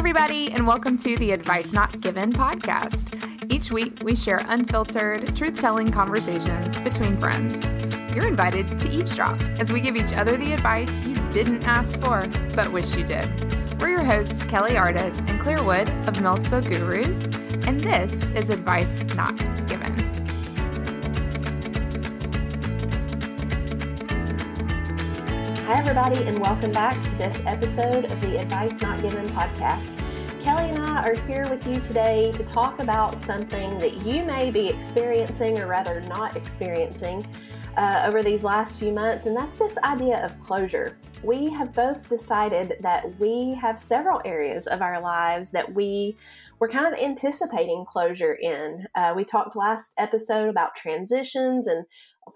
everybody, and welcome to the Advice Not Given podcast. Each week, we share unfiltered, truth telling conversations between friends. You're invited to eavesdrop as we give each other the advice you didn't ask for, but wish you did. We're your hosts, Kelly Artis and Claire Wood of Millspo Gurus, and this is Advice Not Given. Hi, everybody, and welcome back to this episode of the Advice Not Given podcast. Kelly and I are here with you today to talk about something that you may be experiencing, or rather, not experiencing, uh, over these last few months, and that's this idea of closure. We have both decided that we have several areas of our lives that we were kind of anticipating closure in. Uh, we talked last episode about transitions and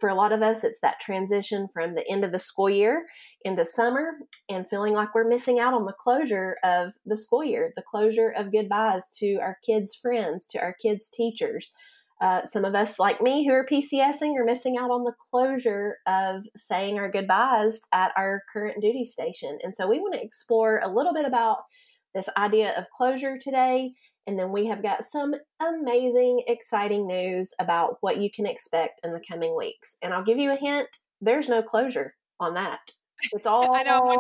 for a lot of us, it's that transition from the end of the school year into summer and feeling like we're missing out on the closure of the school year, the closure of goodbyes to our kids' friends, to our kids' teachers. Uh, some of us, like me, who are PCSing, are missing out on the closure of saying our goodbyes at our current duty station. And so we want to explore a little bit about this idea of closure today and then we have got some amazing, exciting news about what you can expect in the coming weeks. And I'll give you a hint there's no closure on that. It's all I know,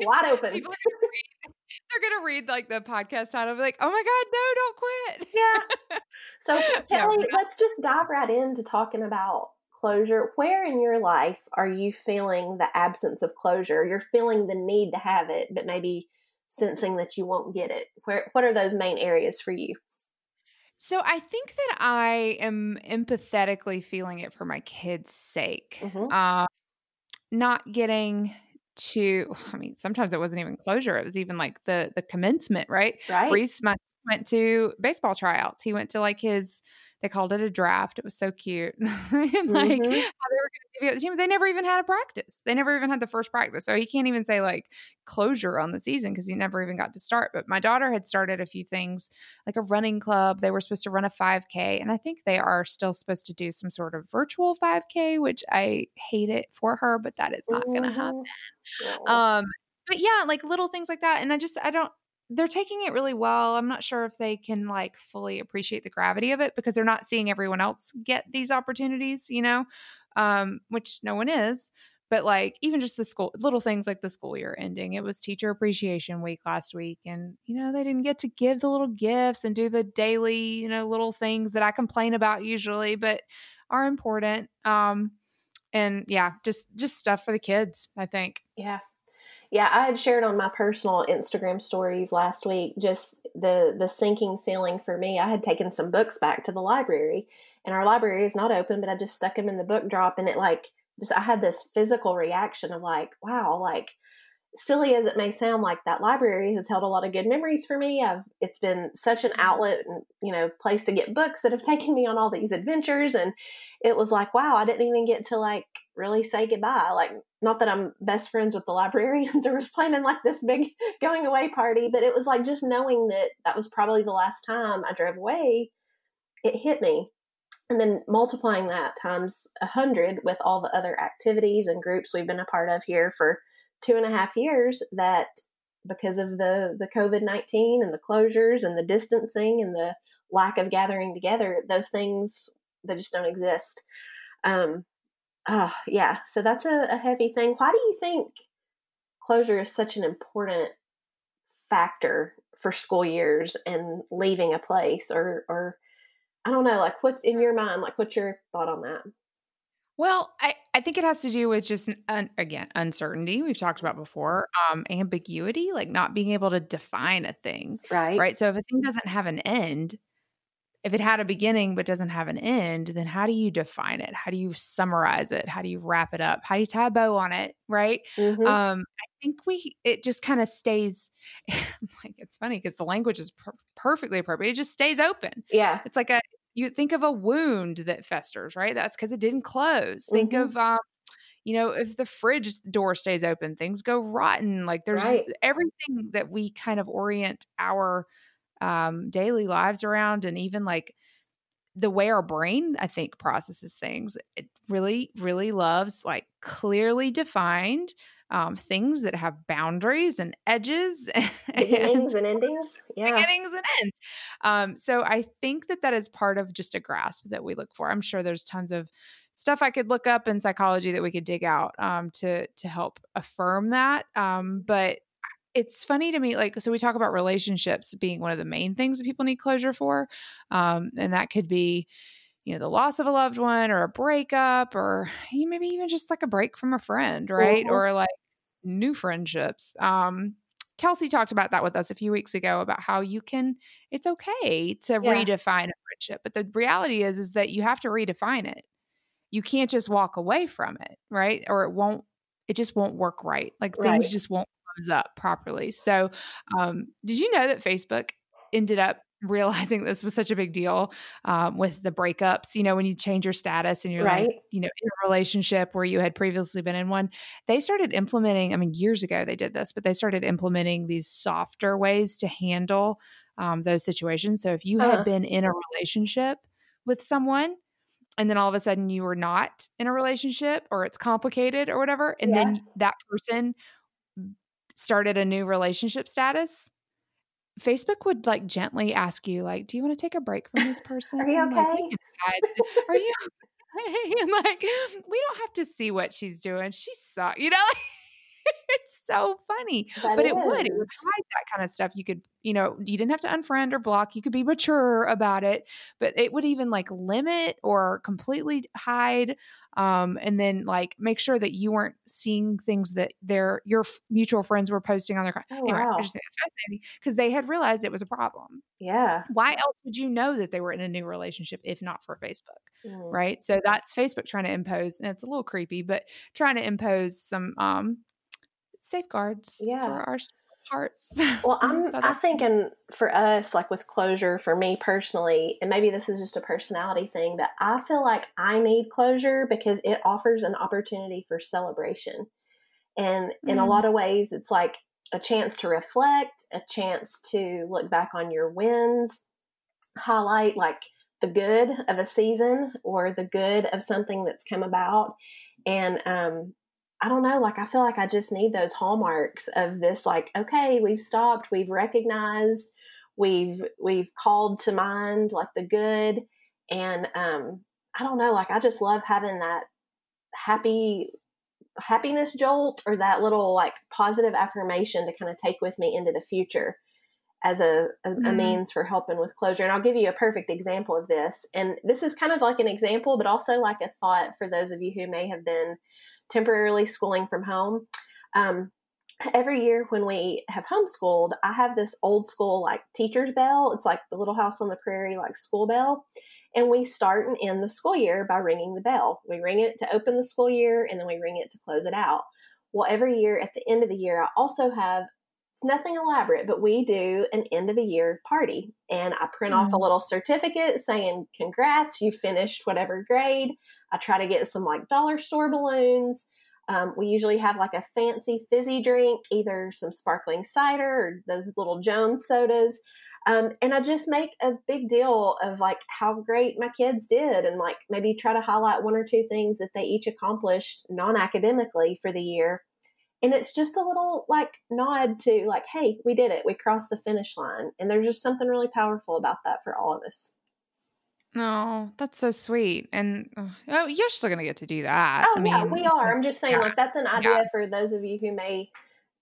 wide open. People are gonna read, they're going to read like the podcast title, be like, oh my God, no, don't quit. Yeah. So, Kelly, yeah, let's just dive right into talking about closure. Where in your life are you feeling the absence of closure? You're feeling the need to have it, but maybe sensing that you won't get it? Where what are those main areas for you? So I think that I am empathetically feeling it for my kids' sake. Mm-hmm. Uh, not getting to I mean, sometimes it wasn't even closure. It was even like the the commencement, right? Right. Reese my, went to baseball tryouts. He went to like his they called it a draft. It was so cute. and like mm-hmm. how they were going to divvy up the team. They never even had a practice. They never even had the first practice. So he can't even say like closure on the season because he never even got to start. But my daughter had started a few things like a running club. They were supposed to run a 5K. And I think they are still supposed to do some sort of virtual 5K, which I hate it for her, but that is not mm-hmm. going to happen. Yeah. Um, but yeah, like little things like that. And I just, I don't, they're taking it really well. I'm not sure if they can like fully appreciate the gravity of it because they're not seeing everyone else get these opportunities, you know, um, which no one is. But like even just the school little things like the school year ending, it was teacher appreciation week last week, and you know they didn't get to give the little gifts and do the daily, you know, little things that I complain about usually, but are important. Um, and yeah, just just stuff for the kids. I think. Yeah, yeah, I had shared on my personal Instagram stories last week just the the sinking feeling for me. I had taken some books back to the library, and our library is not open, but I just stuck them in the book drop, and it like just I had this physical reaction of like, wow, like silly as it may sound, like that library has held a lot of good memories for me. I've it's been such an outlet and you know place to get books that have taken me on all these adventures, and it was like, wow, I didn't even get to like really say goodbye. Like, not that I'm best friends with the librarians or was planning like this big going away party, but it was like just knowing that that was probably the last time I drove away. It hit me and then multiplying that times a hundred with all the other activities and groups we've been a part of here for two and a half years that because of the the covid-19 and the closures and the distancing and the lack of gathering together those things that just don't exist um oh yeah so that's a, a heavy thing why do you think closure is such an important factor for school years and leaving a place or or i don't know like what's in your mind like what's your thought on that well, I, I think it has to do with just un, again uncertainty we've talked about before, um, ambiguity, like not being able to define a thing, right? Right. So if a thing doesn't have an end, if it had a beginning but doesn't have an end, then how do you define it? How do you summarize it? How do you wrap it up? How do you tie a bow on it? Right. Mm-hmm. Um, I think we it just kind of stays. like it's funny because the language is per- perfectly appropriate. It just stays open. Yeah, it's like a you think of a wound that festers, right? That's because it didn't close. Mm-hmm. Think of, um, you know, if the fridge door stays open, things go rotten. Like there's right. everything that we kind of orient our um, daily lives around, and even like the way our brain, I think, processes things. It really, really loves like clearly defined um, things that have boundaries and edges and beginnings and endings yeah beginnings and ends um, so i think that that is part of just a grasp that we look for i'm sure there's tons of stuff i could look up in psychology that we could dig out um, to to help affirm that um, but it's funny to me like so we talk about relationships being one of the main things that people need closure for um, and that could be you know the loss of a loved one or a breakup or you maybe even just like a break from a friend right mm-hmm. or like new friendships um kelsey talked about that with us a few weeks ago about how you can it's okay to yeah. redefine a friendship but the reality is is that you have to redefine it you can't just walk away from it right or it won't it just won't work right like right. things just won't up properly so um did you know that facebook ended up realizing this was such a big deal um, with the breakups. You know, when you change your status and you're right. like, you know, in a relationship where you had previously been in one, they started implementing. I mean, years ago they did this, but they started implementing these softer ways to handle um, those situations. So if you uh-huh. had been in a relationship with someone. And then all of a sudden you were not in a relationship or it's complicated or whatever. And yeah. then that person started a new relationship status Facebook would like gently ask you, like, do you want to take a break from this person? Are you okay? Like, Are you okay? And like, we don't have to see what she's doing. She sucks, you know? it's so funny. That but it would. It would hide that kind of stuff. You could, you know, you didn't have to unfriend or block. You could be mature about it, but it would even like limit or completely hide um, and then like make sure that you weren't seeing things that their your mutual friends were posting on their oh, anyway, wow. I just think it's fascinating because they had realized it was a problem. Yeah. Why else would you know that they were in a new relationship if not for Facebook? Mm. Right. So that's Facebook trying to impose, and it's a little creepy, but trying to impose some um safeguards yeah. for our hearts. Well, I'm I thinking for us, like with closure, for me personally, and maybe this is just a personality thing, but I feel like I need closure because it offers an opportunity for celebration. And in mm. a lot of ways, it's like a chance to reflect, a chance to look back on your wins, highlight like the good of a season or the good of something that's come about. And um, I don't know, like I feel like I just need those hallmarks of this like okay, we've stopped, we've recognized, we've we've called to mind like the good and um I don't know, like I just love having that happy happiness jolt or that little like positive affirmation to kind of take with me into the future as a, a, mm-hmm. a, means for helping with closure. And I'll give you a perfect example of this. And this is kind of like an example, but also like a thought for those of you who may have been temporarily schooling from home. Um, every year when we have homeschooled, I have this old school like teacher's bell. It's like the little house on the prairie, like school bell. And we start and end the school year by ringing the bell. We ring it to open the school year and then we ring it to close it out. Well, every year at the end of the year, I also have it's nothing elaborate, but we do an end of the year party. And I print mm off a mm. little certificate saying, Congrats, you finished whatever grade. I try to get some like dollar store balloons. Um, we usually have like a fancy fizzy drink, either some sparkling cider or those little Jones sodas. Um, and I just make a big deal of like how great my kids did and like maybe try to highlight one or two things that they each accomplished non academically for the year. And it's just a little like nod to like, hey, we did it. We crossed the finish line. And there's just something really powerful about that for all of us. Oh, that's so sweet. And oh, you're still going to get to do that. Oh, I yeah, we are. I'm just saying, yeah. like, that's an idea yeah. for those of you who may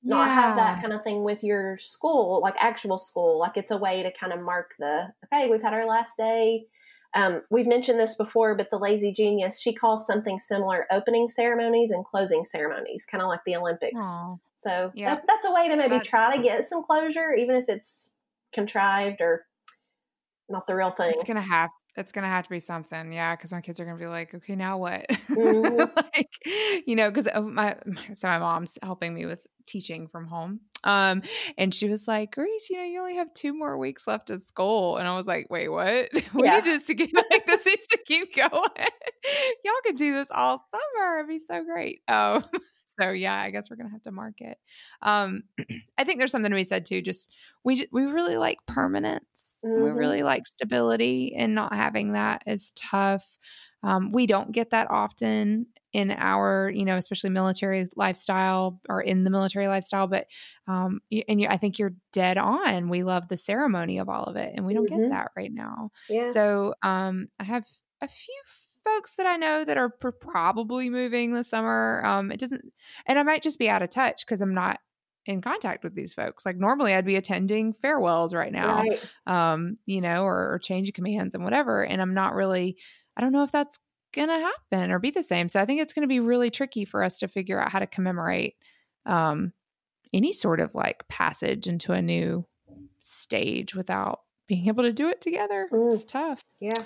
not yeah. have that kind of thing with your school, like actual school. Like, it's a way to kind of mark the, okay, we've had our last day. Um, we've mentioned this before, but the lazy genius, she calls something similar opening ceremonies and closing ceremonies, kind of like the Olympics. Aww. So that, that's a way to maybe that's try to get some closure, even if it's contrived or not the real thing. It's going to happen it's gonna have to be something, yeah, because my kids are gonna be like, okay, now what? Mm-hmm. like, you know, because my so my mom's helping me with teaching from home, um, and she was like, Grace, you know, you only have two more weeks left of school, and I was like, wait, what? we yeah. need this to get like this needs to keep going. Y'all could do this all summer; it'd be so great. Um, so yeah, I guess we're gonna have to mark it. Um, I think there's something to be said too. Just we we really like permanence. Mm-hmm. We really like stability, and not having that is tough. Um, we don't get that often in our, you know, especially military lifestyle or in the military lifestyle. But, um, and you, I think you're dead on. We love the ceremony of all of it, and we don't mm-hmm. get that right now. Yeah. So, um, I have a few folks that I know that are probably moving this summer. Um, it doesn't, and I might just be out of touch because I'm not in contact with these folks. Like normally I'd be attending farewells right now, right. um, you know, or, or change of commands and whatever. And I'm not really, I don't know if that's going to happen or be the same. So I think it's going to be really tricky for us to figure out how to commemorate um, any sort of like passage into a new stage without being able to do it together. Mm. It's tough. Yeah.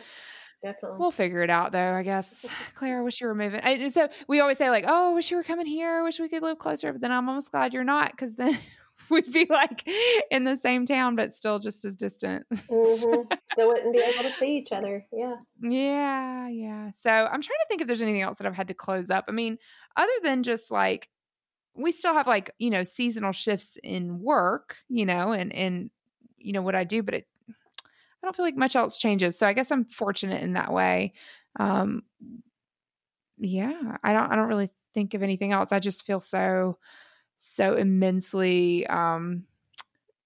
Definitely. We'll figure it out though, I guess. Claire, I wish you were moving. I, so we always say like, "Oh, I wish you were coming here. I wish we could live closer." But then I'm almost glad you're not, because then we'd be like in the same town, but still just as distant. Mm-hmm. Still wouldn't be able to see each other. Yeah. Yeah, yeah. So I'm trying to think if there's anything else that I've had to close up. I mean, other than just like we still have like you know seasonal shifts in work, you know, and and you know what I do, but it I don't feel like much else changes. So I guess I'm fortunate in that way. Um, yeah, I don't I don't really think of anything else. I just feel so so immensely um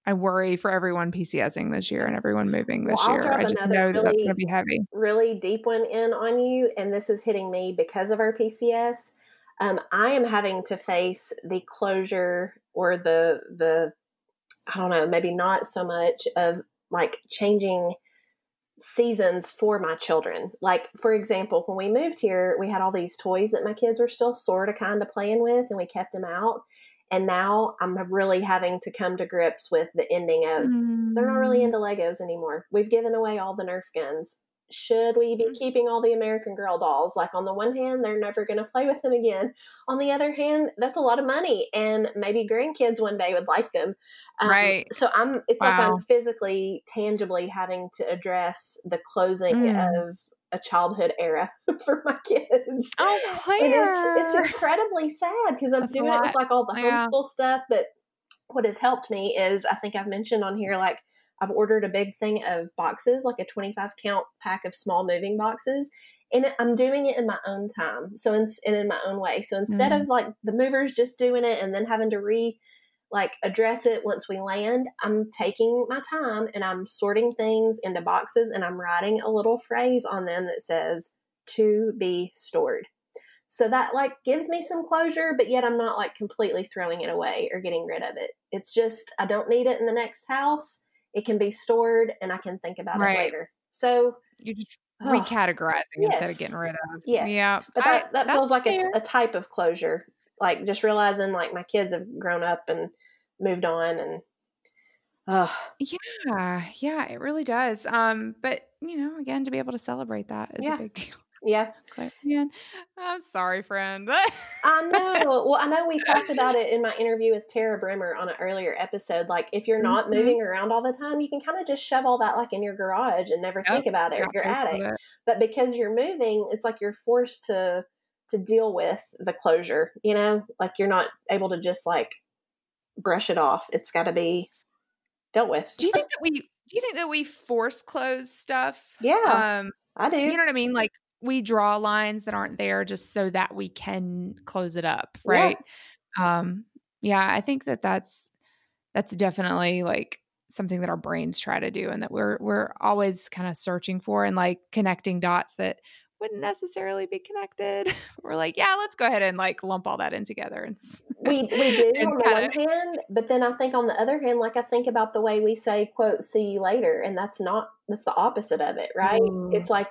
I worry for everyone PCSing this year and everyone moving this well, year. I just know really, that that's going to be heavy. Really deep one in on you, and this is hitting me because of our PCS. Um, I am having to face the closure or the the I don't know, maybe not so much of like changing seasons for my children. Like, for example, when we moved here, we had all these toys that my kids were still sort of kind of playing with, and we kept them out. And now I'm really having to come to grips with the ending of mm. they're not really into Legos anymore. We've given away all the Nerf guns should we be mm. keeping all the American Girl dolls? Like, on the one hand, they're never going to play with them again. On the other hand, that's a lot of money, and maybe grandkids one day would like them. Um, right. So I'm. It's wow. like I'm physically, tangibly having to address the closing mm. of a childhood era for my kids. Oh, Claire. It's it's incredibly sad because I'm that's doing it with like all the yeah. homeschool stuff, but what has helped me is I think I've mentioned on here like I've ordered a big thing of boxes, like a 25 count pack of small moving boxes. And I'm doing it in my own time. So, in, and in my own way. So instead mm-hmm. of like the movers just doing it and then having to re like address it once we land, I'm taking my time and I'm sorting things into boxes and I'm writing a little phrase on them that says to be stored. So that like gives me some closure, but yet I'm not like completely throwing it away or getting rid of it. It's just I don't need it in the next house it can be stored and I can think about right. it later. So you're just oh, recategorizing yes. instead of getting rid of. Yes. Yeah. But that, I, that feels like a, a, type of closure. Like just realizing like my kids have grown up and moved on and uh yeah, yeah, it really does. Um, but you know, again, to be able to celebrate that is yeah. a big deal. Yeah. Man, I'm sorry, friend. I know. Well, I know we talked about it in my interview with Tara Bremer on an earlier episode. Like, if you're not mm-hmm. moving around all the time, you can kind of just shove all that like in your garage and never yep. think about it or your attic. It. But because you're moving, it's like you're forced to to deal with the closure. You know, like you're not able to just like brush it off. It's got to be dealt with. Do you think that we? Do you think that we force close stuff? Yeah. Um, I do. You know what I mean? Like we draw lines that aren't there just so that we can close it up right yeah. um yeah i think that that's that's definitely like something that our brains try to do and that we're we're always kind of searching for and like connecting dots that wouldn't necessarily be connected. We're like, yeah, let's go ahead and like lump all that in together. And we we do on the one hand, but then I think on the other hand, like I think about the way we say, "quote See you later," and that's not that's the opposite of it, right? Ooh. It's like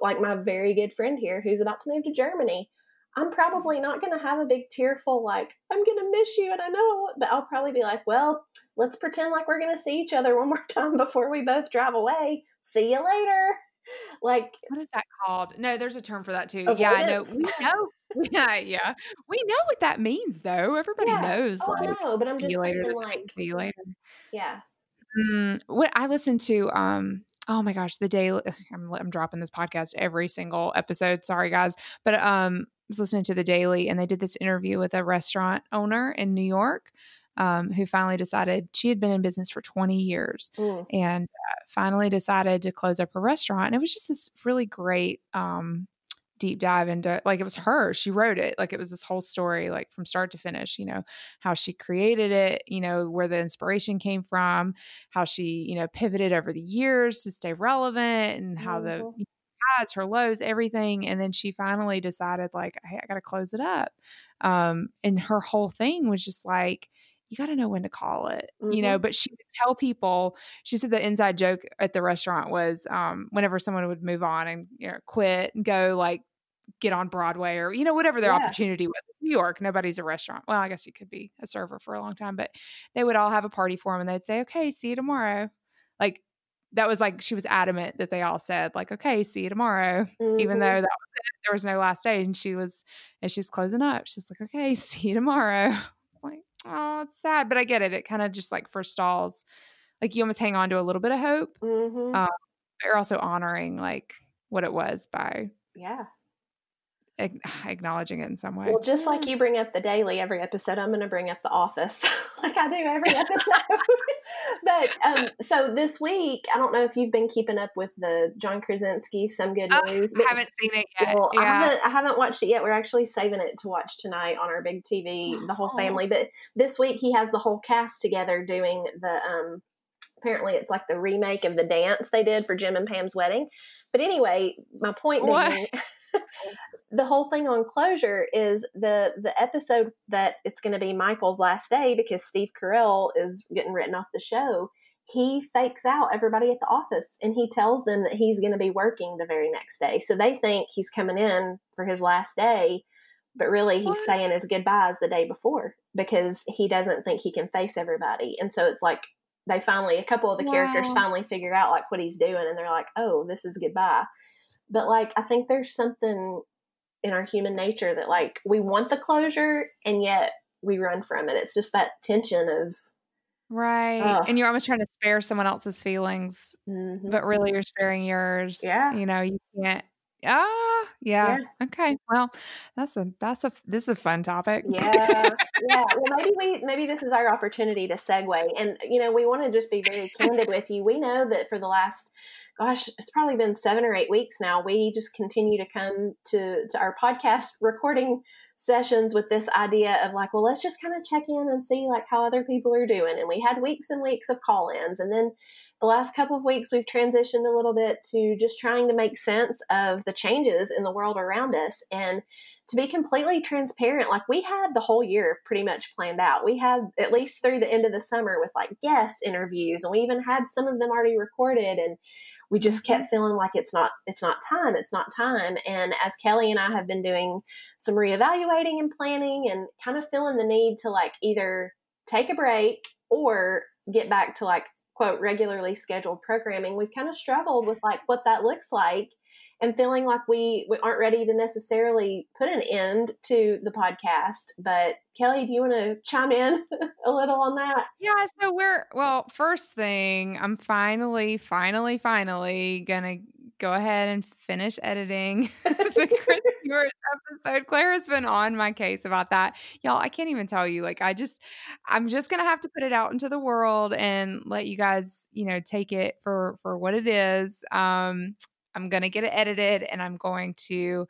like my very good friend here who's about to move to Germany, I'm probably not going to have a big tearful like I'm going to miss you and I know, but I'll probably be like, well, let's pretend like we're going to see each other one more time before we both drive away. See you later. Like what is that called? No, there's a term for that too. Avoidance. Yeah, I know. We know. yeah, yeah. We know what that means though. Everybody yeah. knows. Oh, like, I know, but I'm just later. Like, see you later. Yeah. Mm, what I listened to um oh my gosh, the daily. I'm, I'm dropping this podcast every single episode. Sorry, guys, but um, I was listening to the daily, and they did this interview with a restaurant owner in New York. Um, who finally decided she had been in business for 20 years mm. and uh, finally decided to close up her restaurant. And it was just this really great um, deep dive into like it was her she wrote it like it was this whole story like from start to finish you know how she created it you know where the inspiration came from how she you know pivoted over the years to stay relevant and how mm-hmm. the highs her lows everything and then she finally decided like hey i gotta close it up um and her whole thing was just like you got to know when to call it, mm-hmm. you know. But she would tell people. She said the inside joke at the restaurant was, um, whenever someone would move on and you know, quit and go like get on Broadway or you know whatever their yeah. opportunity was. It's New York, nobody's a restaurant. Well, I guess you could be a server for a long time, but they would all have a party for them and they'd say, "Okay, see you tomorrow." Like that was like she was adamant that they all said like, "Okay, see you tomorrow," mm-hmm. even though that was it. There was no last day, and she was and she's closing up. She's like, "Okay, see you tomorrow." Oh, it's sad, but I get it. It kind of just like forestalls, like you almost hang on to a little bit of hope. Mm-hmm. Um, you're also honoring like what it was by yeah acknowledging it in some way. Well, just like you bring up the daily every episode, I'm going to bring up the office like I do every episode. but um, so this week, I don't know if you've been keeping up with the John Krasinski Some Good oh, News. I haven't seen it yet. Well, yeah. I haven't. I haven't watched it yet. We're actually saving it to watch tonight on our big TV, the whole oh. family. But this week, he has the whole cast together doing the. Um, apparently, it's like the remake of the dance they did for Jim and Pam's wedding. But anyway, my point what? being the whole thing on closure is the the episode that it's going to be Michael's last day because Steve Carell is getting written off the show. He fakes out everybody at the office and he tells them that he's going to be working the very next day. So they think he's coming in for his last day, but really he's what? saying his goodbyes the day before because he doesn't think he can face everybody. And so it's like they finally a couple of the wow. characters finally figure out like what he's doing and they're like, "Oh, this is goodbye." But like I think there's something in our human nature that like we want the closure and yet we run from it. It's just that tension of Right. Ugh. And you're almost trying to spare someone else's feelings, mm-hmm. but really you're sparing yours. Yeah. You know, you can't Ah, yeah. yeah. Okay. Well, that's a that's a this is a fun topic. Yeah. yeah. Well, maybe we maybe this is our opportunity to segue, and you know, we want to just be very candid with you. We know that for the last gosh, it's probably been seven or eight weeks now. We just continue to come to, to our podcast recording sessions with this idea of like, well, let's just kind of check in and see like how other people are doing. And we had weeks and weeks of call ins. And then the last couple of weeks, we've transitioned a little bit to just trying to make sense of the changes in the world around us. And to be completely transparent, like we had the whole year pretty much planned out. We had at least through the end of the summer with like guest interviews, and we even had some of them already recorded. And we just kept mm-hmm. feeling like it's not it's not time it's not time and as kelly and i have been doing some reevaluating and planning and kind of feeling the need to like either take a break or get back to like quote regularly scheduled programming we've kind of struggled with like what that looks like and feeling like we, we aren't ready to necessarily put an end to the podcast. But Kelly, do you want to chime in a little on that? Yeah. So we're, well, first thing, I'm finally, finally, finally going to go ahead and finish editing the Chris Stewart episode. Claire has been on my case about that. Y'all, I can't even tell you. Like, I just, I'm just gonna have to put it out into the world and let you guys, you know, take it for for what it is. Um, I'm going to get it edited and I'm going to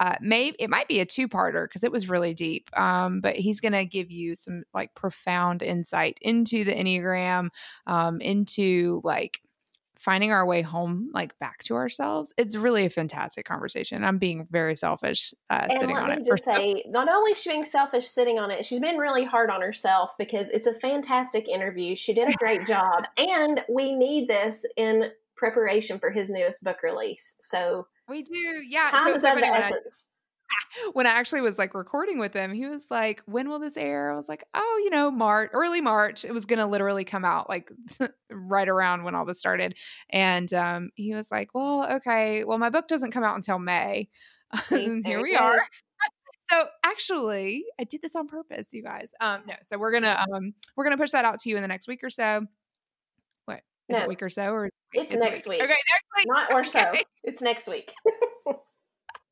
uh, maybe it might be a two parter because it was really deep. Um, but he's going to give you some like profound insight into the Enneagram, um, into like finding our way home, like back to ourselves. It's really a fantastic conversation. I'm being very selfish uh, sitting on it. For say, not only she being selfish sitting on it, she's been really hard on herself because it's a fantastic interview. She did a great job, and we need this in preparation for his newest book release. So we do, yeah. Time so is of the essence. When I actually was like recording with him, he was like, "When will this air?" I was like, "Oh, you know, March, early March. It was gonna literally come out like right around when all this started." And um, he was like, "Well, okay. Well, my book doesn't come out until May." here we are. so actually, I did this on purpose, you guys. Um, no, so we're gonna um, we're gonna push that out to you in the next week or so. What is no. it a week or so or it's, it's next week. week. Okay, next week. Not or so. It's next week.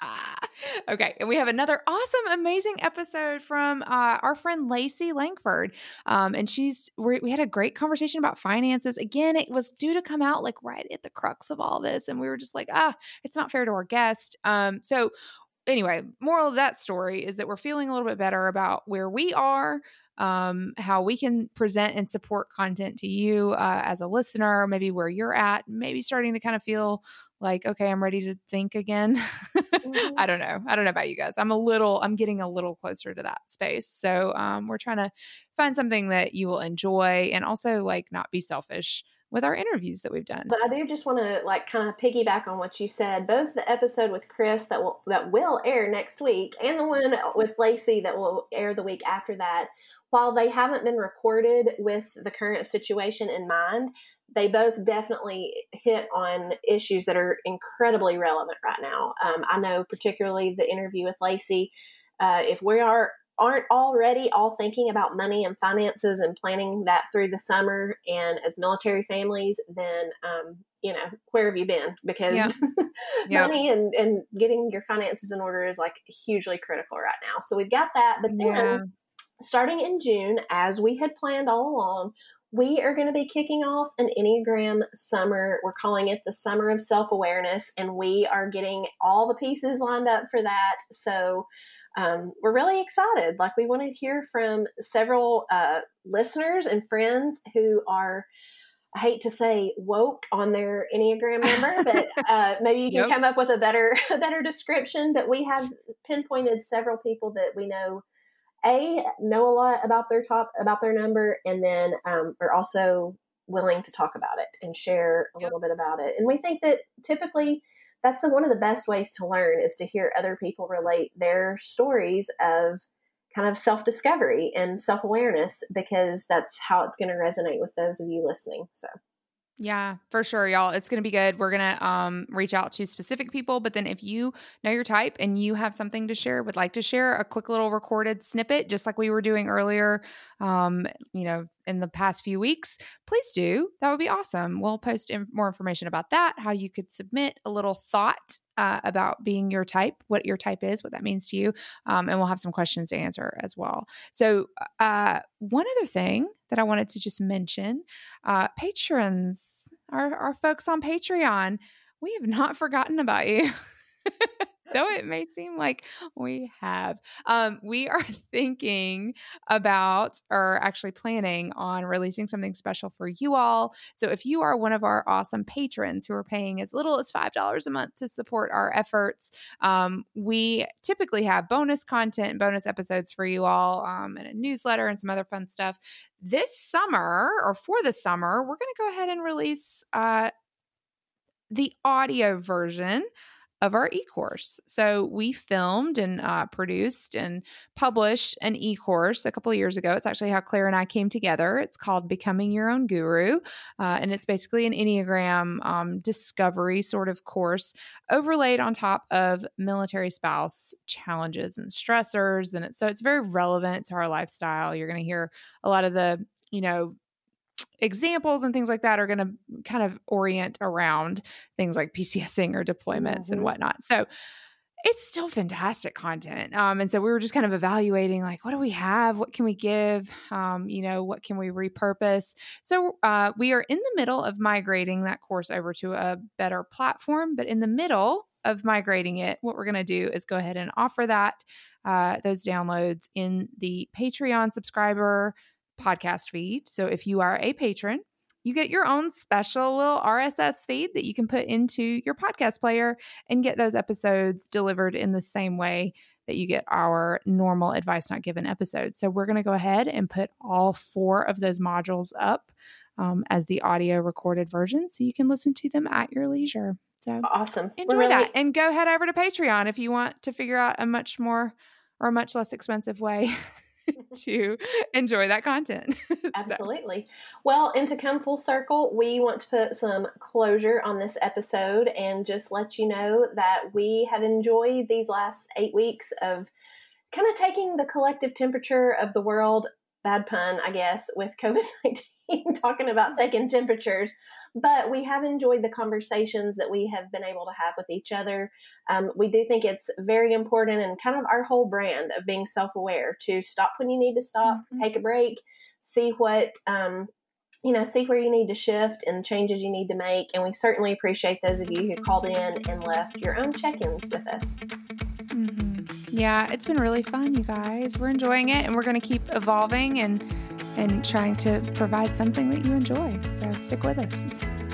Ah, okay, and we have another awesome, amazing episode from uh, our friend Lacey Langford, um, and she's we had a great conversation about finances. Again, it was due to come out like right at the crux of all this, and we were just like, ah, it's not fair to our guest. Um, so anyway, moral of that story is that we're feeling a little bit better about where we are, um, how we can present and support content to you uh, as a listener, maybe where you're at, maybe starting to kind of feel like, okay, I'm ready to think again. mm-hmm. I don't know. I don't know about you guys. I'm a little, I'm getting a little closer to that space. So um, we're trying to find something that you will enjoy and also like not be selfish with our interviews that we've done. But I do just want to like kind of piggyback on what you said. Both the episode with Chris that will that will air next week and the one with Lacey that will air the week after that while they haven't been recorded with the current situation in mind, they both definitely hit on issues that are incredibly relevant right now. Um, I know, particularly the interview with Lacey. Uh, if we are aren't already all thinking about money and finances and planning that through the summer and as military families, then um, you know where have you been? Because yep. Yep. money and and getting your finances in order is like hugely critical right now. So we've got that, but then. Yeah starting in June, as we had planned all along, we are going to be kicking off an Enneagram summer. We're calling it the Summer of Self Awareness, and we are getting all the pieces lined up for that. So um, we're really excited. Like, we want to hear from several uh, listeners and friends who are. I hate to say woke on their Enneagram number, but uh, maybe you can yep. come up with a better a better description. But we have pinpointed several people that we know a know a lot about their top about their number and then um, are also willing to talk about it and share a yep. little bit about it and we think that typically that's the, one of the best ways to learn is to hear other people relate their stories of kind of self-discovery and self-awareness because that's how it's going to resonate with those of you listening so yeah, for sure, y'all. It's going to be good. We're going to um, reach out to specific people, but then if you know your type and you have something to share, would like to share a quick little recorded snippet, just like we were doing earlier, um, you know, in the past few weeks, please do. That would be awesome. We'll post in- more information about that, how you could submit a little thought uh, about being your type, what your type is, what that means to you, um, and we'll have some questions to answer as well. So, uh, one other thing that I wanted to just mention uh, patrons, our, our folks on Patreon, we have not forgotten about you. though it may seem like we have. Um, we are thinking about or actually planning on releasing something special for you all. So if you are one of our awesome patrons who are paying as little as $5 a month to support our efforts, um, we typically have bonus content and bonus episodes for you all um, and a newsletter and some other fun stuff. This summer or for the summer, we're going to go ahead and release uh, the audio version of our e-course. So we filmed and uh, produced and published an e-course a couple of years ago. It's actually how Claire and I came together. It's called Becoming Your Own Guru, uh, and it's basically an Enneagram um, discovery sort of course overlaid on top of military spouse challenges and stressors. And so it's very relevant to our lifestyle. You're going to hear a lot of the you know examples and things like that are going to kind of orient around things like PCSing or deployments mm-hmm. and whatnot. So it's still fantastic content. Um, and so we were just kind of evaluating like, what do we have? What can we give? Um, you know, what can we repurpose? So uh, we are in the middle of migrating that course over to a better platform. But in the middle of migrating it, what we're going to do is go ahead and offer that, uh, those downloads in the Patreon subscriber podcast feed. So if you are a patron, you get your own special little RSS feed that you can put into your podcast player and get those episodes delivered in the same way that you get our normal advice not given episodes. So we're going to go ahead and put all four of those modules up um, as the audio recorded version so you can listen to them at your leisure. So awesome. Enjoy really- that and go head over to Patreon if you want to figure out a much more or a much less expensive way to enjoy that content. Absolutely. so. Well, and to come full circle, we want to put some closure on this episode and just let you know that we have enjoyed these last eight weeks of kind of taking the collective temperature of the world bad pun, I guess, with COVID 19, talking about taking temperatures. But we have enjoyed the conversations that we have been able to have with each other. Um, we do think it's very important and kind of our whole brand of being self aware to stop when you need to stop, mm-hmm. take a break, see what. Um, you know, see where you need to shift and changes you need to make. And we certainly appreciate those of you who called in and left your own check ins with us. Mm-hmm. Yeah, it's been really fun, you guys. We're enjoying it and we're going to keep evolving and and trying to provide something that you enjoy. So stick with us.